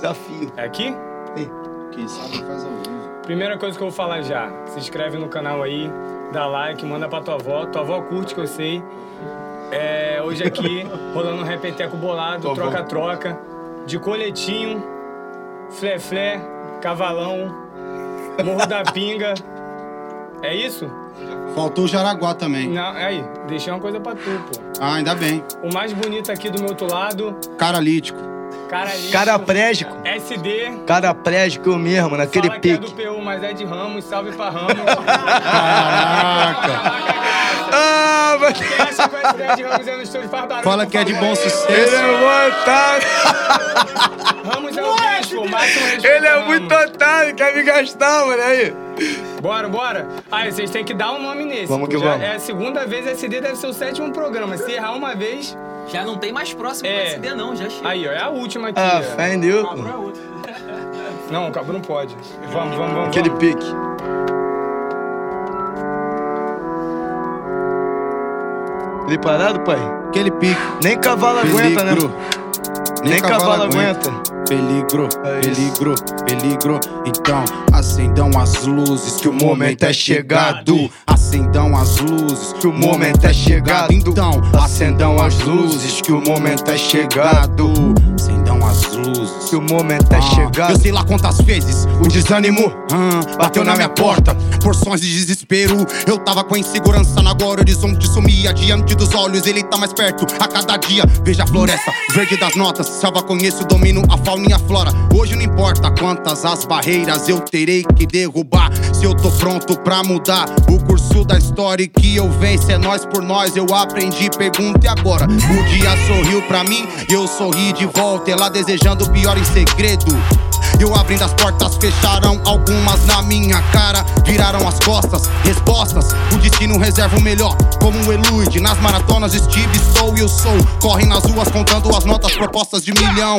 Desafio. É aqui? Quem sabe faz ao vivo. Primeira coisa que eu vou falar já. Se inscreve no canal aí, dá like, manda pra tua avó. Tua avó curte, que eu sei. É, hoje aqui, rolando um repeteco bolado, troca-troca. De coletinho, flé-flé, cavalão, morro da pinga. É isso? Faltou o Jaraguá também. Não, aí, deixei uma coisa pra tu, pô. Ah, ainda bem. O mais bonito aqui do meu outro lado, Caralítico. Cara ali. Caraplégico. SD. Caraplégico mesmo, naquele Fala que é pique. do PU, mas é de Ramos. Salve pra Ramos. Caraca. Ah, mas... Quem acha que o SD de Ramos é no estúdio faz barulho? Fala que é de bom Ele sucesso. é muito otário. Ramos é o bicho, máximo respeito Ele é muito otário, quer me gastar, mano. Aí. Bora, bora. Aí, vocês têm que dar um nome nesse. Vamos que Já vamos. É a segunda vez, SD deve ser o sétimo programa. Se errar uma vez, Já não tem mais próximo É. do SD, não, já chega. aí, ó, é a última aqui. Ah, em Deus. Não, o cabo não pode. Vamos, vamos, vamos. Aquele vamos. pique. Ele parado, pai? Aquele pique. Nem cavalo aguenta, né? Peligro. Nem cavalo aguenta. Peligro, peligro, peligro. Então, acendam as luzes que o momento é chegado. Acendam as luzes que o momento é chegado. Então, acendam as luzes que o momento é chegado. Luzes Que o momento é Ah, chegado. Eu sei lá quantas vezes o desânimo ah, bateu na minha porta. Porções de desespero. Eu tava com a insegurança agora. O horizonte sumia diante dos olhos. Ele tá mais perto a cada dia. Veja a floresta verde das notas. Selva conheço, domino a fauna e a flora. Hoje não importa quantas as barreiras eu terei que derrubar. Se eu tô pronto pra mudar o curso da história que eu venço é nós por nós. Eu aprendi, pergunta e agora. O dia sorriu pra mim, eu sorri de volta. Ela desejando o pior em segredo. Eu abrindo as portas, fecharam algumas na minha cara. Viraram as costas, respostas. O destino reserva o melhor. Como um elude, nas maratonas estive, estou e eu sou. Correm nas ruas contando as notas propostas de milhão.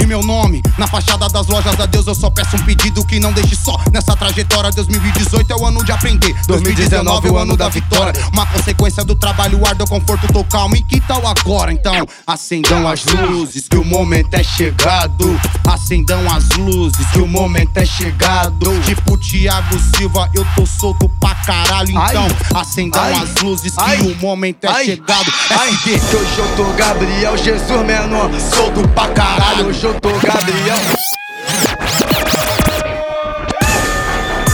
E meu nome, na fachada das lojas a Deus eu só peço um pedido que não deixe só Nessa trajetória. 2018 é o ano de aprender. 2019 é o ano da vitória. Uma consequência do trabalho árduo, conforto, tô calmo. E que tal agora? Então, acendam as luzes que o momento é chegado. Acendam as luzes que o momento é chegado. Tipo Thiago Silva, eu tô solto pra caralho Então, acendam Ai. as luzes que Ai. o momento é Ai. chegado. Ai, que hoje eu tô Gabriel Jesus menor. Solto pra caralho Hoje eu tô Gabriel.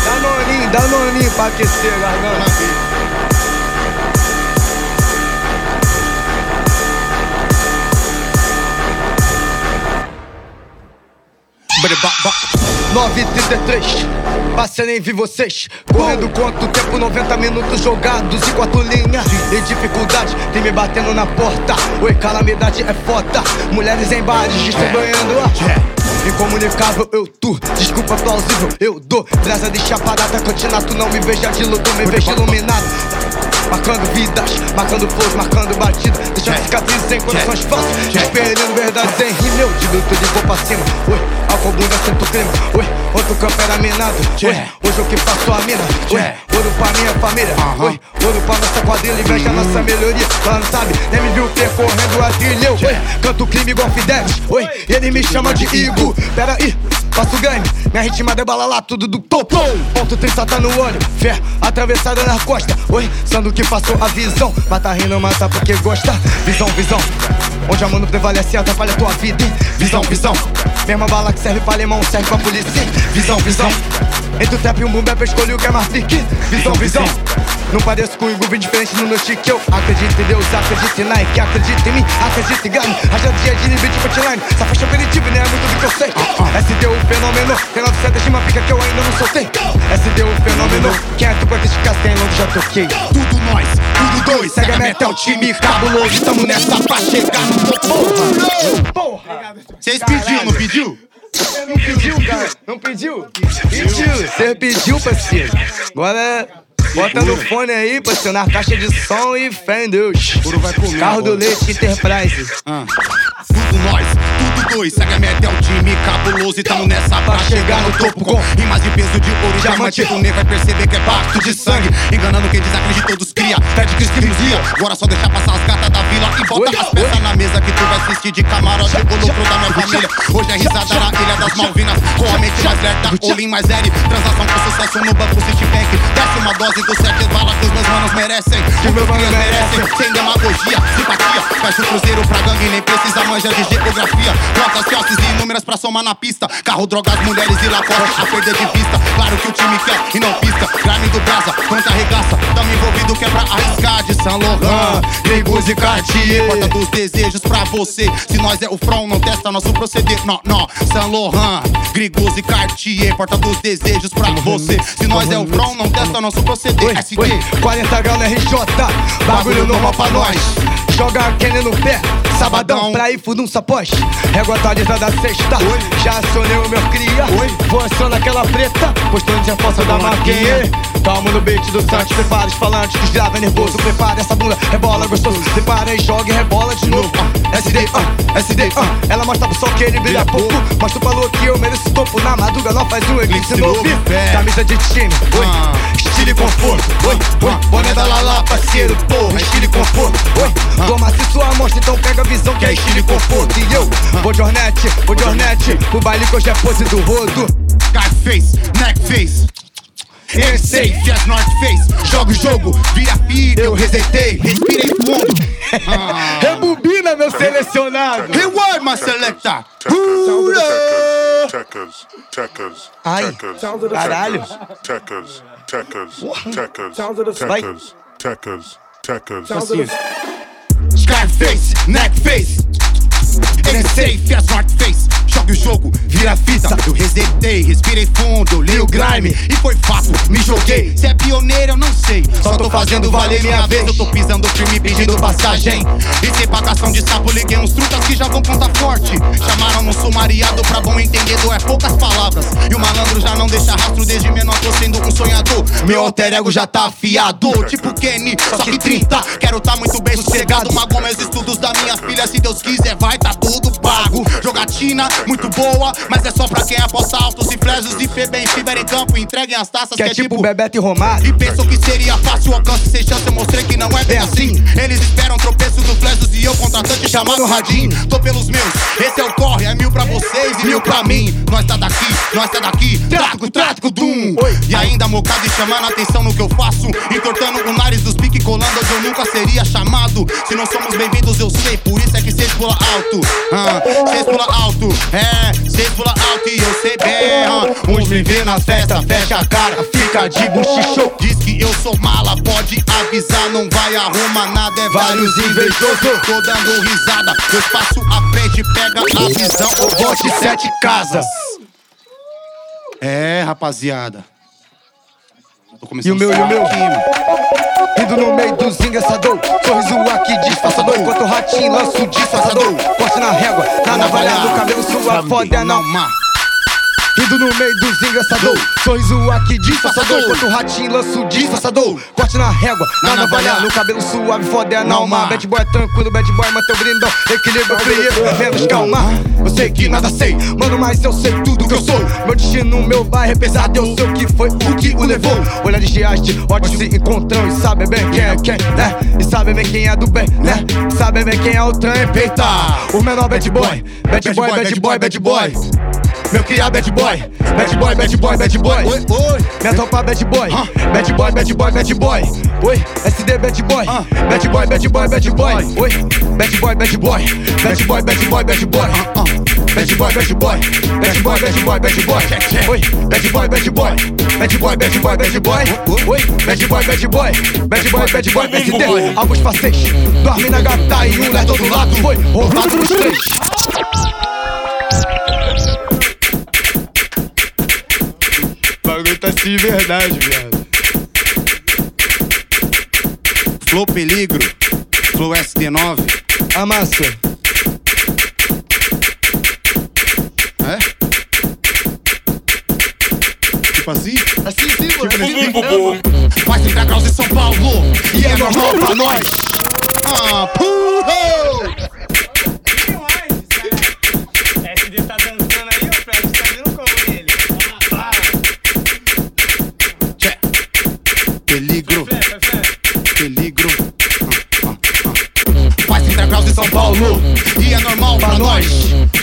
Danoninho, danoninho pra aquecer a garganta. Breba- ba- 933, passei nem vi vocês. Correndo contra o tempo, 90 minutos jogados em quatro linhas. E dificuldade, tem me batendo na porta. Oi, calamidade é foda. Mulheres em bares, estou ganhando a Incomunicável eu tu, desculpa plausível eu dou. Brasa de chapada, cantina, tu não me veja de luto, me veja iluminado Marcando vidas, marcando flows, marcando batida. Deixando cicatrizes em condições falsas Espelhando verdades em rima, eu de luto de vou pra cima. Oi, álcool, bunda, sinto crime. Oi, outro campo era minado. Oi, hoje o que faço a mina. Oi, ouro pra minha família. Oi, ouro pra nossa quadrilha. Inveja nossa melhoria. Ela não sabe, nem me viu percorrendo a trilha. Eu, oi, canto crime igual Fidelis. Oi, ele me chama de Igor. Pera aí, faço game Minha ritmada é bala lá, tudo do topo. Ponto 30 tá no olho Fé, atravessada na costa Oi, sendo que passou a visão. Mata rindo, mata porque gosta. Visão, visão Onde a mano prevalece, atrapalha tua vida? Visão, visão Mesma bala que serve pra alemão, serve pra polícia? Visão, visão Entre o trap e o bap, eu escolhi o que é mais pique Visão, visão Não pareço com o Igor, diferente no meu chique Eu acredito em Deus, acredito em Nike Acredito em mim, acredito em game Haja dia de nível de punchline Essa faixa aperitivo, né? É muito do que eu sei SD o fenômeno Tem 900 de uma pica que eu ainda não soltei SD o fenômeno Quem é tu quantas ficas tem, não já toquei Tudo nós, tudo dois, segue a meta, é o time cabuloso. Tamo nessa pra chegar topo. Porra! Vocês pediu, não pediu? Não pediu, cara? Não pediu? Pediu! Você pediu, parceiro. Agora bota no fone aí, parceiro, na caixa de som e fé em Deus. Ouro vai comer Carro do leite Enterprise. Ah. Tudo nós, dois, segue a meta, é o time cabuloso. E tamo nessa pra chegar no topo com rimas de peso de ouro e diamante. Tu nem vai perceber que é pacto de sangue. Enganando quem desacredita, todos cria. Pede que escrimia. Agora só deixar passar as gatas da vila e bota as peças na mesa que tu vai assistir de camarote. O lucro da minha família. Hoje é risada na ilha Malvinas com a mente mais lerta, Olim mais série. Transação com sucesso no banco Citibank. Desce uma dose dos sete balas que os meus manos merecem. Que meus manos merecem. Sem demagogia, simpatia. Fecha o cruzeiro pra gangue, nem precisa manja de geografia. Chances e inúmeras pra somar na pista. Carro, drogas, mulheres e lá fora a perder de vista. Claro que o time quer e não pista. Grime do Brasa, contra arregaça. Tamo envolvido que é pra arriscar de São Laurent. Gringos e Cartier. Porta dos desejos pra você. Se nós é o front, não testa nosso proceder. Não, não. São Laurent, Grigos e Cartier. Porta dos desejos pra você. Se nós é o front, não testa nosso proceder. Oi, 40 graus RJ, bagulho normal pra nós. Joga Kenny no pé, sabadão pra ir fudum sapós. Régua atualizada sexta, já acionei o meu cria. Vou acionar aquela preta, postando a força da marquinha. Calma no beat do Santos, prepara os falantes, que grava nervoso. Prepara essa bunda, rebola gostoso. Prepara e joga e rebola de novo. Ah, SD, ah, SD, ah. Ela mostra pro sol que ele brilha pouco. Mas tu falou que eu mereço topo. Na madruga nós faz um eclipse novo. Camisa de time, oi. Estilo e conforto, oi, oi. Boné da Lala, parceiro, porra. Estilo e conforto, oi. Toma se sua amostra, então pega a visão que é estilo e conforto. E eu vou de Hornet, vou de Hornet. Pro baile que hoje é pose do rodo. Scarface, Neckface. Eu sei, Fiat North Face. Joga o jogo, vira fita, eu resetei. Respirei fundo. Ah. Rebobina, meu selecionado. Reward, my selector. Hurra! Techers, techers, Ai, caralho. techers, techers, techers, Vai. techers, techers, techers. Assim. Scarface, Neckface. Ele sei, Fiat North Face. Joga o jogo, vira fita. Eu resetei, respirei fundo, li o grime. E foi fato, me joguei. Se é pioneiro, eu não sei. Só tô fazendo valer minha vez. Eu tô pisando firme, pedindo passagem. E sem pagação de sapo, liguei uns trutas que já vão contar forte. Chamaram no sumariado pra bom entendedor, é poucas palavras. E o malandro já não deixa rastro, desde menor tô sendo um sonhador. Meu alter ego já tá afiado, tipo Kenny, só que 30. Quero tá muito bem sossegado, mago meus estudos da minha filha. Se Deus quiser, vai tá tudo pago. Jogatina, muito boa, mas é só pra quem aposta altos e flechos e fê bem. Em campo, entreguem as taças Que é tipo Bebeto e Romário. e pensam que seria fácil o alcance sem chance, eu mostrei que não é bem assim. Eles esperam tropeço do Flashes e eu contratante chamado Radinho. Tô pelos meus, esse é o corre, é mil pra vocês e mil pra mim. Nós tá daqui, nós tá daqui, tráfico, tráfico, dum. E ainda mocado e chamando a atenção no que eu faço. Entortando o nariz dos pique colando onde eu nunca seria chamado. Se não somos bem-vindos, eu sei, por isso é que cês pula alto. Ah, cês pula alto, é, cês pula alto e eu sei bem. ah. Uns me vê na festa, fecha a cara, fica de buchicho. Diz que eu sou mala, pode avisar, não vai arrumar nada, é vários invejosos. Tô dando risada, dois passo à frente, pega a visão, eu vou de sete casas. É, rapaziada. E o meu, e o meu? aqui, mano. Indo no meio dos engraçador Sorriso aqui disfarçador. Enquanto o ratinho lança o disfarçador. Corte na régua, na navalha no cabelo Sua foda é não má. Indo no meio dos engraçador. Sorriso aqui disfarçador. Enquanto o ratinho lança o disfarçador. Corte na régua, na navalha. no cabelo Suave, foda é não má Bad boy tranquilo, bad boy mantém o brindão. Equilíbrio, frieza, menos calma. Eu sei que nada sei, mano, mas eu sei tudo que eu sou. Meu destino, meu bairro é pesado Eu sei o que foi, o que o levou. Olhar de geaste, ódio se encontram E sabe bem quem é quem, né? E sabe bem quem é do bem, né? Sabe bem quem é o trem, peita O menor bad boy, bad boy, bad boy, bad boy meu criado bad boy, bad boy, bad boy, bad boy. Oi, oi. Minha tropa bad boy, bad boy, bad boy, bad boy. Oi, SD bad boy, bad boy, bad boy, bad boy. Oi, bad boy, bad boy, bad boy, bad boy, bad boy. Bad boy, bad boy, bad boy, bad boy, bad boy. Oi, bad boy, bad boy, bad boy, bad boy, bad boy. Oi, bad boy, bad boy, bad boy, bad boy, SD. Alguns pastéis, dorme na gata e um lerdo do lado. Foi roubado os três. Bagulho tá assim de verdade, viado. Flow Peligro, Flow ST9. Amassa. É? Tipo assim? Assim sim, mano. Tipo Vai entrar graus em São Paulo E é normal pra nós Ah, puro! Peligro, peligro. Vai entrar graus em São Paulo E é normal pra nós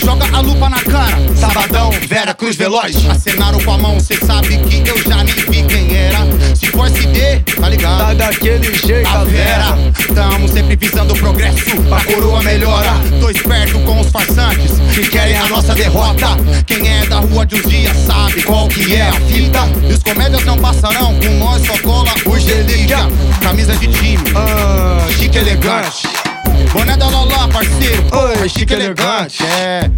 Joga a lupa na cara Sabadão, Vera Cruz Veloz. Acenaram com a mão, cê sabe que eu já nem vi quem era. Se for SD, tá ligado? Tá daquele jeito, A Vera, Vera. tamo sempre visando o progresso. A coroa melhora. Tô esperto com os farsantes que querem a nossa derrota. Quem é da rua de uns dias sabe qual que é a fita. E os comédias não passarão, com nós só cola os delícia. Camisa de time, Ah, chique elegante. Boné da Lolá, parceiro. Oi, chique elegante. É,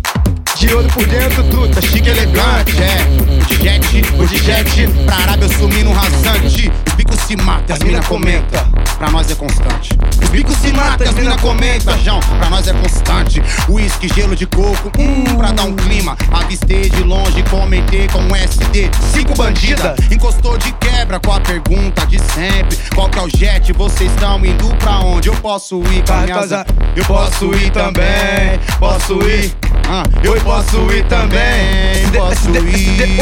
de olho por dentro, truta. chique elegante. É, o de jet, o de jet. Pra Arábia eu sumi no rasante. Bicos se matam, as mina comenta. Pra nós é constante. Bicos se matam, as mina comenta. Jão, pra nós é constante. Whisky, gelo de coco, hum, pra dar um clima. Avistei de longe, comentei com um SD. Cinco bandida, encostou de quebra com a pergunta de sempre. Qual que é o jet? Vocês estão indo pra onde? Eu posso ir com a Pra minha casa. Eu posso ir também, posso ir. Ah, eu posso ir também, posso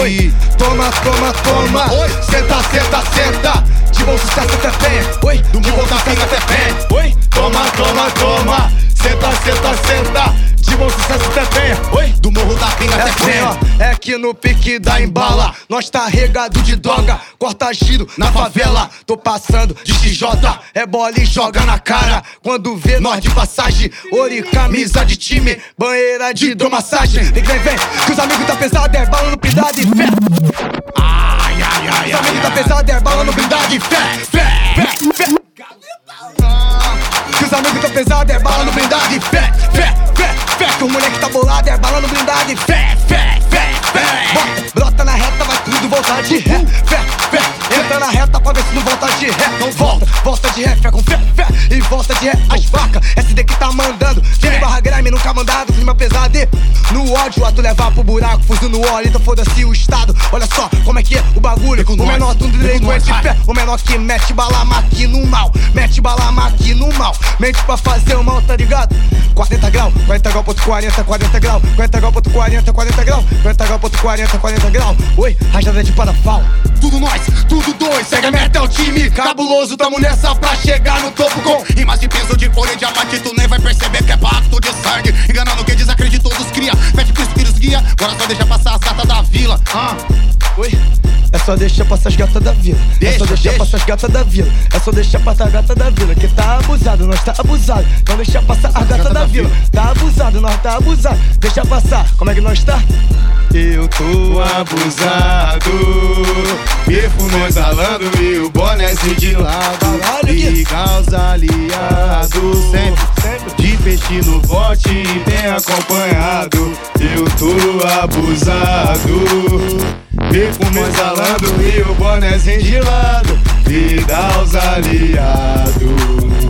Oi, ir. toma, toma, toma. Oi. Senta, senta, senta. De bom sucesso até pé. Oi, Do da sucesso pinga até pé. Oi, toma, toma, toma. Senta, senta, senta. De bom sucesso até pé. Oi. Do morro da pinga É até assim, pé. ó, é que no pique da embala. Nós tá regado de droga, corta giro na favela. Tô passando de XJ, é bola e joga na cara. Quando vê nós de passagem, ori camisa de time. Banheira de hidromassagem. Vem, vem, vem, que os amigos tá pesado, é bala no pidado e fé. Ai, ai, ai, Os amigos tá ai. pesado, é bala no blindado e fé, fé, fé, fé que os amigos tá pesado, é bala no blindado e fé, fé, fé, fé. Que o moleque tá bolado, é bala no blindado e fé, fé, fé, fé. Bota, brota na reta, vai tudo voltar de ré, fé, fé. Entra na reta pra ver se não volta de ré. Não volta, volta de ré, fé com fé, fé. E volta de ré, as vacas. SD que tá mandando. Time barra grime, nunca mandado, clima pesado e no ódio, a tu levar pro buraco, fuzil no óleo, então foda-se o estado. Olha só como é que é o bagulho. O menor tudo delinquente, nós, fé. O menor que mete bala maqui no mal, mete bala maqui no mal. Mente pra fazer o mal, tá ligado? 40 grau, 40 grau, ponto 40, 40 grau, 40 grau, ponto 40, 40 grau, 40 grau, ponto 40, 40 grau. Oi, rajada de parafal. Tudo nós, tudo dois, segue a meta, é o time cabuloso. Tamo nessa pra chegar no topo com rimas de peso de folha e diamante. Tu nem vai perceber que é pacto de sangue. Enganando quem desacreditou dos cria. Pede pros filhos guia, agora só deixa passar as gatas da vila. Ah, Oi, é só deixar passar as gatas da vila. É só deixar deixa. passar as gatas da vila. É só deixar passar a gata da vila. Que tá abusado, nós tá abusado. Não deixa passar a gata da vila. Tá abusado, nós tá abusado. Deixa passar, como é que nós tá? Eu tô abusado. perfume exalando e o bonézinho de lado. Os aliados, sempre, sempre. De peixe no bote e bem acompanhado. Eu tô abusado. Perfume exalando e o bonézinho de lado. Liga os aliados.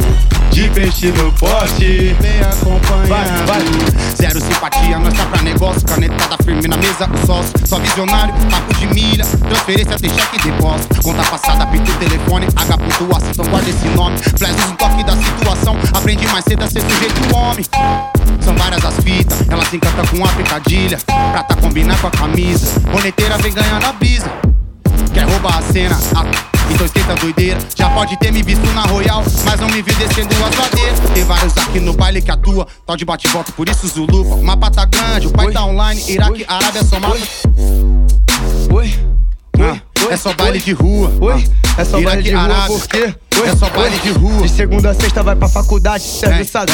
De peixe no pote, bem acompanhado. Vai, vai. Zero simpatia, nós tá pra negócio. Canetada firme na mesa, o sócio. Só visionário, papo de milha. Transferência tem cheque e depósito. Conta passada, pito telefone. H pontuação, então guarda esse nome. Flash um toque da situação. Aprendi mais cedo a ser sujeito homem. São várias as fitas, ela se encanta com a picadilha. Pra tá combinar com a camisa. Boneteira vem ganhar na brisa. Quer roubar a cena? Ah, então esquenta doideira. Já pode ter me visto na Royal, mas não me viu descendo as ladeiras. Tem vários aqui no baile que atua, tal de bate e volta, por isso Zulupa. O mapa tá grande, o pai Oi. tá online, Iraque, Oi. Arábia, só mapa. Oi, Ah, é só baile de rua. Oi, Ah, é só baile Iraque, de rua, Arábia. por quê? Oi, É só oi. baile de rua. De segunda a sexta vai pra faculdade, serviçado.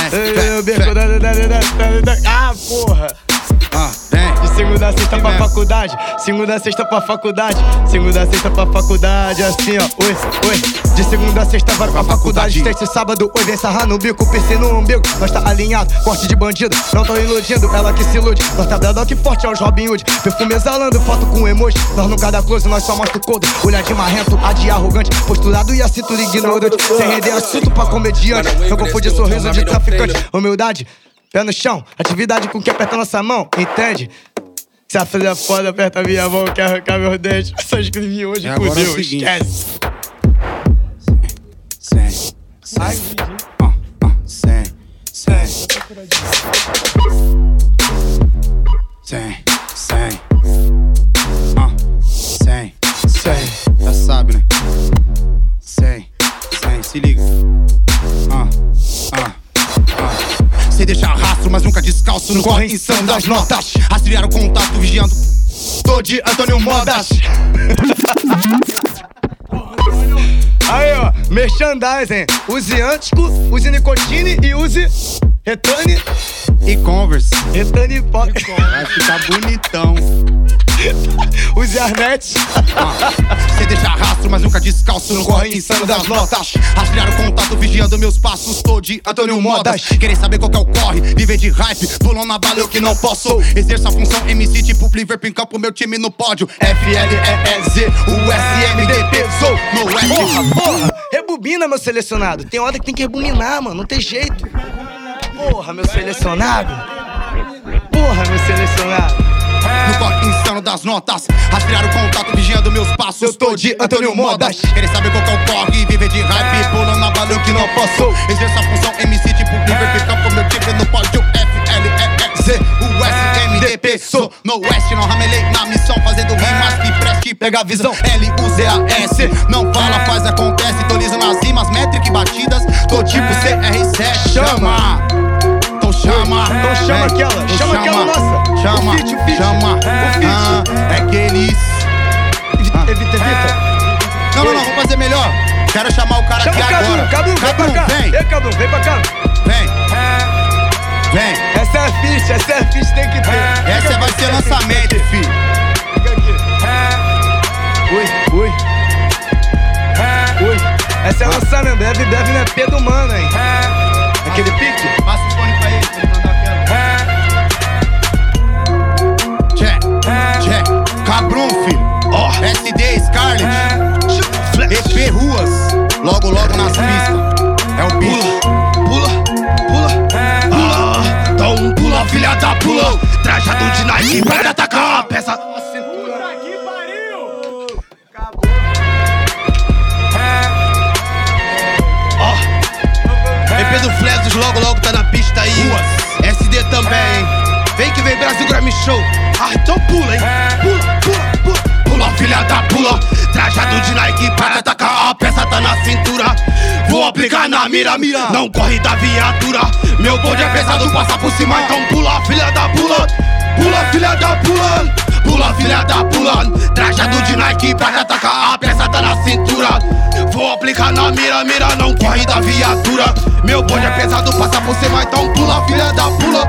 Ah, porra! Ah, vem. De segunda a sexta pra faculdade, segunda a sexta pra faculdade, segunda a sexta pra faculdade, assim ó, oi, oi. De segunda a sexta vai pra faculdade, terça e sábado, oi, vem sarrar no bico, piercing no umbigo. Nós tá alinhado, corte de bandido, não tô iludindo, ela que se ilude. Nós tá dando que forte aos Robin Hood, perfume exalando, foto com emoji. Nós nunca dá close, nós só mostra o codo. Olhar de marrento, a de arrogante, posturado e a cintura ignorante. Sem render assunto pra comediante, não confunde sorriso de traficante. Humildade, pé no chão, atividade com que aperta nossa mão, entende? Se a filha é foda, aperta minha mão, quer arrancar meus dentes. Só escrevi hoje, E agora é seguinte. esquece. Sem, sem. Ah, ah, sem, sem. Sem, sem. Ah, sem, sem. Já sabe, né? Sem, sem. Se liga. Ah, ah. Sem deixar rastro, mas nunca descalço. No corre insano das notas. Rastrearam o contato, vigiando. tô de Antônio Modas. Aí, ó, merchandising. Use Antico, use Nicotine e use Retane. E Converse. Retane Pop. Vai ficar bonitão. Use Arnett. Cê deixa rastro, mas nunca descalço. Não corre insano das notas. Rastrear o contato, vigiando meus passos. Tô de Antônio Modas. Querer saber qual que é o corre. Viver de hype, pulando na bala, eu que não posso. Exerço a função MC tipo Liverpool em campo, meu time no pódio. F-L-E-E-Z, o S-M-D-P, sou no S. Porra, porra. Rebobina, meu selecionado. Tem hora que tem que rebobinar, mano. Não tem jeito. Porra, meu selecionado. Porra, meu selecionado. No toque insano das notas Rastrear o contato, vigiando meus passos. Eu tô de Antônio Modas. Querer saber qual que é o corre Viver de hype, pulando na bala eu que não posso. Exerço a função MC tipo Liverpool Campo, meu time no pódio F-L-E-E-Z O S-M-D-P Sou no West, não ramelei na missão Fazendo rimas que preste, pega a visão. L-U-Z-A-S Não fala, faz, acontece Tô liso nas rimas, métrica e batidas. Tô tipo CR7, chama chama É, aquela, chama aquela nossa. Chama, O feat, o feat, chama o feat. Ah, É aqueles Evita, evita, evita. Não, não, não, vamos fazer melhor Quero chamar o cara Chama aqui Cadu, agora Cadu, vem pra cá. vem, Ei, Cadu, vem pra cá. vem Vem Essa é a ficha, essa é a ficha, tem que ter. Essa Fica vai ser lançamento, filho Fica aqui. Ui, ui. Ui. Essa é lançamento, deve, deve, né? P do mano, hein? Aquele pique. Cabrum, filho. Ó, SD Scarlet EP Ruas. Logo, logo nas pistas. É o beat Pula, pula, ah, então pula, filha da pula. Trajado de Nike vai atacar a peça. EP do Flesos logo, logo tá na pista aí. SD também, hein? Vem que vem Brasil Grammy Show. Ah, então pula, hein? Pula, pula, pula. Pula, filha da pula. Trajado de Nike pra atacar a peça tá na cintura. Vou aplicar na mira, mira. Não corre da viatura. Meu bonde é pesado, passa por cima. Então pula, filha da pula. Pula, filha da pula. Pula, filha da pula. Trajado de Nike pra atacar a peça tá na cintura. Vou aplicar na mira, mira. Não corre da viatura. Meu bonde é pesado, passa por cima. Então pula, filha da pula.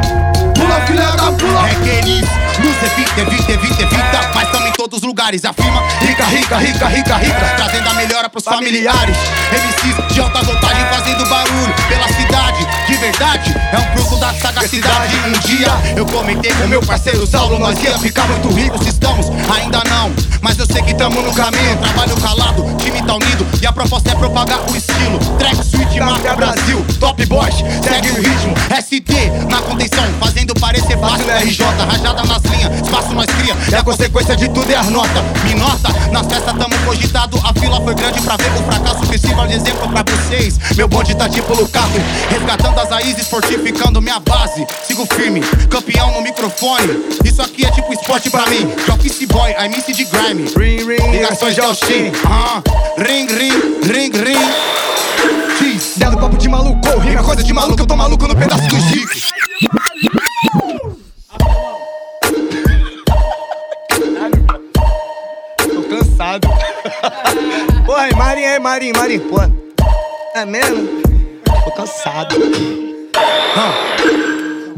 Pula, filha da pula. É aqueles Luz evita, evita, evita, evita Mas estamos em todos os lugares. Afirma, rica, rica, rica, rica, rica. Trazendo a melhora pros familiares. MCs de alta voltagem fazendo barulho Pela cidade, de verdade É um fruto da sagacidade Um dia eu comentei com meu parceiro Saulo Nós ia ficar muito ricos, estamos? Ainda não, mas eu sei que tamo no caminho. Trabalho calado, time tá unido E a proposta é propagar o estilo. Track, suite, marca Brasil Top Boys, segue o ritmo. SD na contenção Fazendo parecer fácil. RJ Rajada nas linhas, espaço nós cria. E a consequência de tudo é as notas Me nota, nas festas tamo cogitado A fila foi grande pra ver o fracasso Que sirva de exemplo pra vocês. Meu bonde tá tipo Lukaku Resgatando as raízes, fortificando minha base. Sigo firme, campeão no microfone. Isso aqui é tipo esporte pra mim. De office boy, a MC de grime. Ring, ring, Ligações de Austin Ring, ring, ring, ring. Cheese. Dando papo de maluco, rima coisa de maluco, eu tô maluco no pedaço dos ricos. Porra, Marinho, aí, Marinho, Marinho, pô. É mesmo? Tô cansado.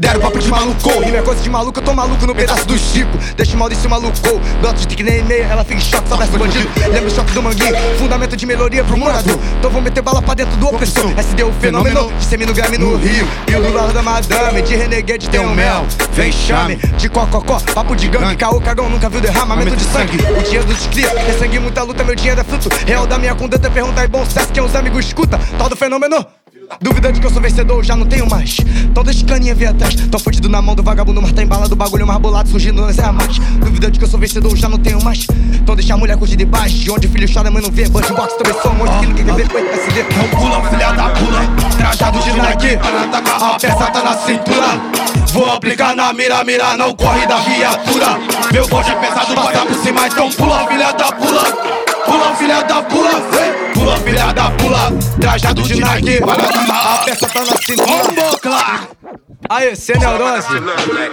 Deram papo de maluco, rima é coisa de maluco, eu tô maluco no pedaço do Chico. Deixa o Maurício maluco, gosto de tique nem e-mail, ela fica em choque, só verso bandido. Lembra o choque do manguinho, fundamento de melhoria pro morador. Então vou meter bala pra dentro do opressor. SD o fenômeno, dissemino grame no Rio. E o lado da madame, de renegade tem um mel. Vem chame, de cococó, papo de gangue, caô, cagão, nunca viu derramamento de sangue. O dinheiro dos cria, tem sangue, muita luta, meu dinheiro é fruto. Real da minha conduta, pergunta aí, bom sucesso, quem os amigos escuta. Tal do fenômeno. Dúvida de que eu sou vencedor, eu já não tenho mais. Então deixa caninha vir atrás. Tô fudido na mão do vagabundo, mas tá embalado o bagulho mais bolado, surgindo nas. Dúvida de que eu sou vencedor, eu já não tenho mais. Então deixa a mulher curtir de baixo. De onde filho chora, mãe não vê. Bunch box também sou um monte quem quer ver, foi SD. Não pula, filha da pula. Trajado de Nike, para atacar a peça tá na cintura. Vou aplicar na mira, mira, não corre da viatura. Meu bonde é pesado, passa por cima, então pula, filha da pula. Pula, filha da pula, vem. Pula, filha da pula. Trajado de Nike, atacar a peça tá na cintura. Aê, sem neurose.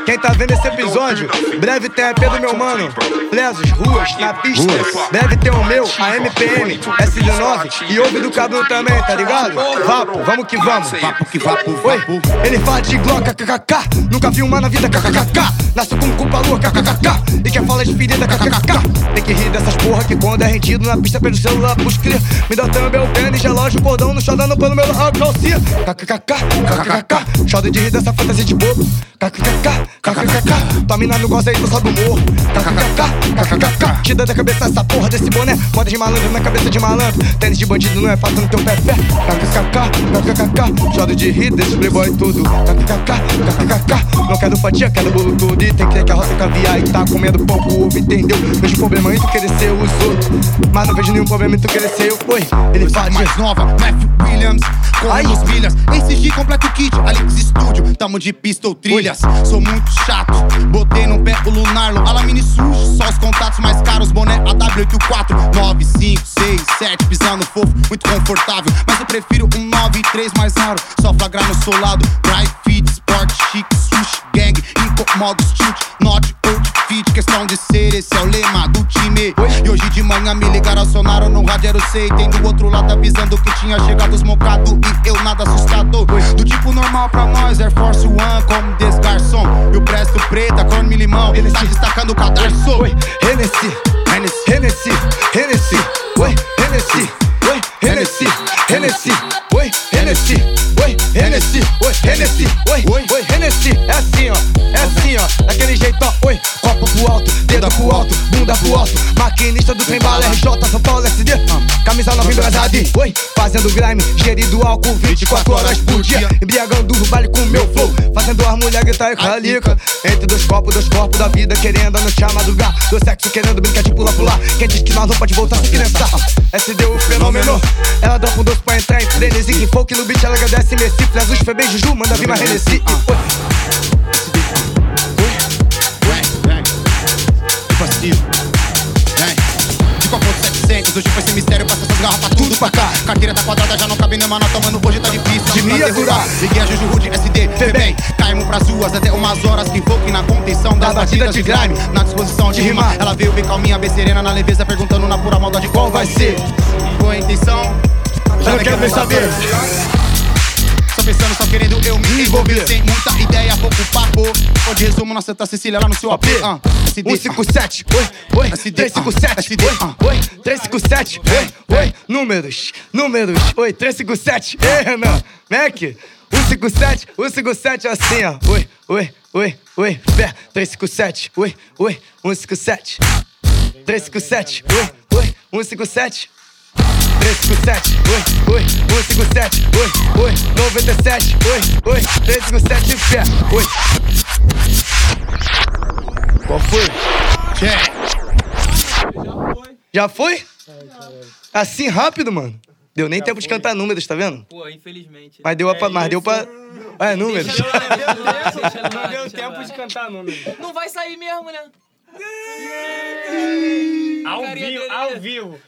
Quem tá vendo esse episódio, breve tem a EP do meu mano. Lesos, ruas, na pista. Breve tem o meu, a MPM, SD9. E ouve do cabelo também, tá ligado? Vapo, vamos que vamos. Vapo que vapo, Oi, vapo. ele fala de Glock, kkk. Nunca vi uma na vida, kkkk. Nasceu com culpa lua, kkk. E quer falar de ferida, kkk. Tem que rir dessas porra que quando é rendido na pista pelo celular, pros cria. Me dá também meu tênis, relógio, cordão no chão, dando pelo meu calcinha. Kkkk, kkkk. Choro de rir dessa fantasia de bobo. Kkkk, kkkk. Tua mina não gosta aí, tu sobe o morro. Kkkk, kkkk. Tira da cabeça essa porra desse boné. Moda de malandro na cabeça de malandro. Tênis de bandido não é fácil no teu pé, pé. Kkkk, kkkk. Choro de rir desse playboy tudo. Kkkk, kkkk. Não quero fatia, quero bolo tudo. E tem que ter carroça caviar e tá comendo pouco ovo, entendeu? Vejo problema em tu querer ser os outros. Mas não vejo nenhum problema em tu querer ser eu. Oi, ele fala mais nova, Williams, Ai. com os milhas. Esse completo o kit, Alex Studio, tamo de pistol trilhas. Sou muito chato, botei no pé o Lunarlo, Alamine sujo, só os contatos mais caros, boné AW84, 9, 5, 6, 7, pisando fofo, muito confortável. Mas eu prefiro um 9 e 3 mais raro, só flagrar no solado. Drive fit, sport, chic, sushi, gang, incomoda os tilt, not fit, questão de ser, esse é o lema do time. E hoje de manhã me ligaram, acionaram no rádio, era o sei, tem do outro lado avisando que tinha chegado os mocado e eu nada assustado. Do tipo normal pra nós, Air Force One, como desgarçom. Eu presto preta, corno e limão, ele está destacando o cadarço. Hennessy, Hennessy. Hennessy, Hennessy, Hennessy, Hennessy, Hennessy, oi, Hennessy, oi, Hennessy, oi, oi, oi, Hennessy, é assim ó, é assim ó, daquele jeito ó, oi, copo pro alto, dedo pro alto, bunda pro alto, maquinista do trem bala RJ, São Paulo SD, oi, fazendo grime, gerido álcool 24 horas por dia, embriagando o vale com meu flow, fazendo as mulheres gritar e calica, entre dois copos, dois corpos da vida, querendo a noite a do sexo querendo brincar de pular pular, quem diz que nós não pode voltar se criançar, SD o fenômeno, ela dá um doce pra entrar em frenesi, que folk no beat ela agradece. Messi, Jesus, Febem, Juju, manda vir e, oi, passivo. Vem. 700, hoje foi mistério, passa essas garrafas tudo pra cá. Carteira tá quadrada, já não cabe nem mano, tomando hoje tá difícil. De me aturar. Liguei a Juju Rude, SD, Febem. Caímos pras ruas até umas horas, que invoque na contenção das batidas de grime. Na disposição de rimar, ela veio bem calminha, bem serena na leveza, perguntando na pura maldade qual vai ser. Com a intenção, já não quero nem saber. Só pensando, só querendo eu me envolver. Sem muita ideia, pouco papo. Onde resumo na Santa Cecília, lá no seu AP. Ah, SD, 157, oi, oi, SD, 357, SD, oi, oi, 357, oi, oi, números, números, oi, 357, ei, Renan, Mac, 157, 157 assim, ó, oi, oi, oi, oi, fé, 357, oi, oi, 157, 357, oi, oi, 157. 357, oi, oi, 157, oi, oi, 97, oi, oi, 357 fé, oi. Qual foi? check. Já foi? Assim rápido, mano. Deu nem tempo de cantar números, tá vendo? Pô, infelizmente. Mas deu, a, mas deu pra. É, números. Deixa deixa ela, Não deu deixa tempo de cantar números. Não vai sair mesmo, né? Ao vivo, ao vivo.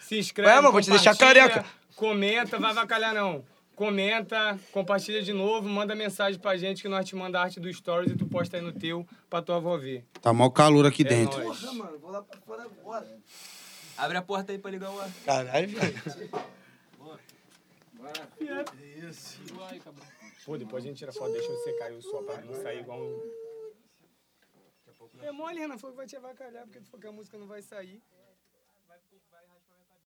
Se inscreve, Ué, mano, vou te deixar careca. Comenta, vai avacalhar não. Comenta, compartilha de novo, manda mensagem pra gente que nós te manda a arte do Stories e tu posta aí no teu pra tua avó ver. Tá mal calor aqui É dentro. nóis. mano, vou lá pra fora agora. Abre a porta aí pra ligar o ar. Caralho, velho. Pô, depois a gente tira foto, deixa eu secar aí o sol pra não sair igual um... É mole, Renan, foi que vai te avacalhar, porque tu falou que a música não vai sair.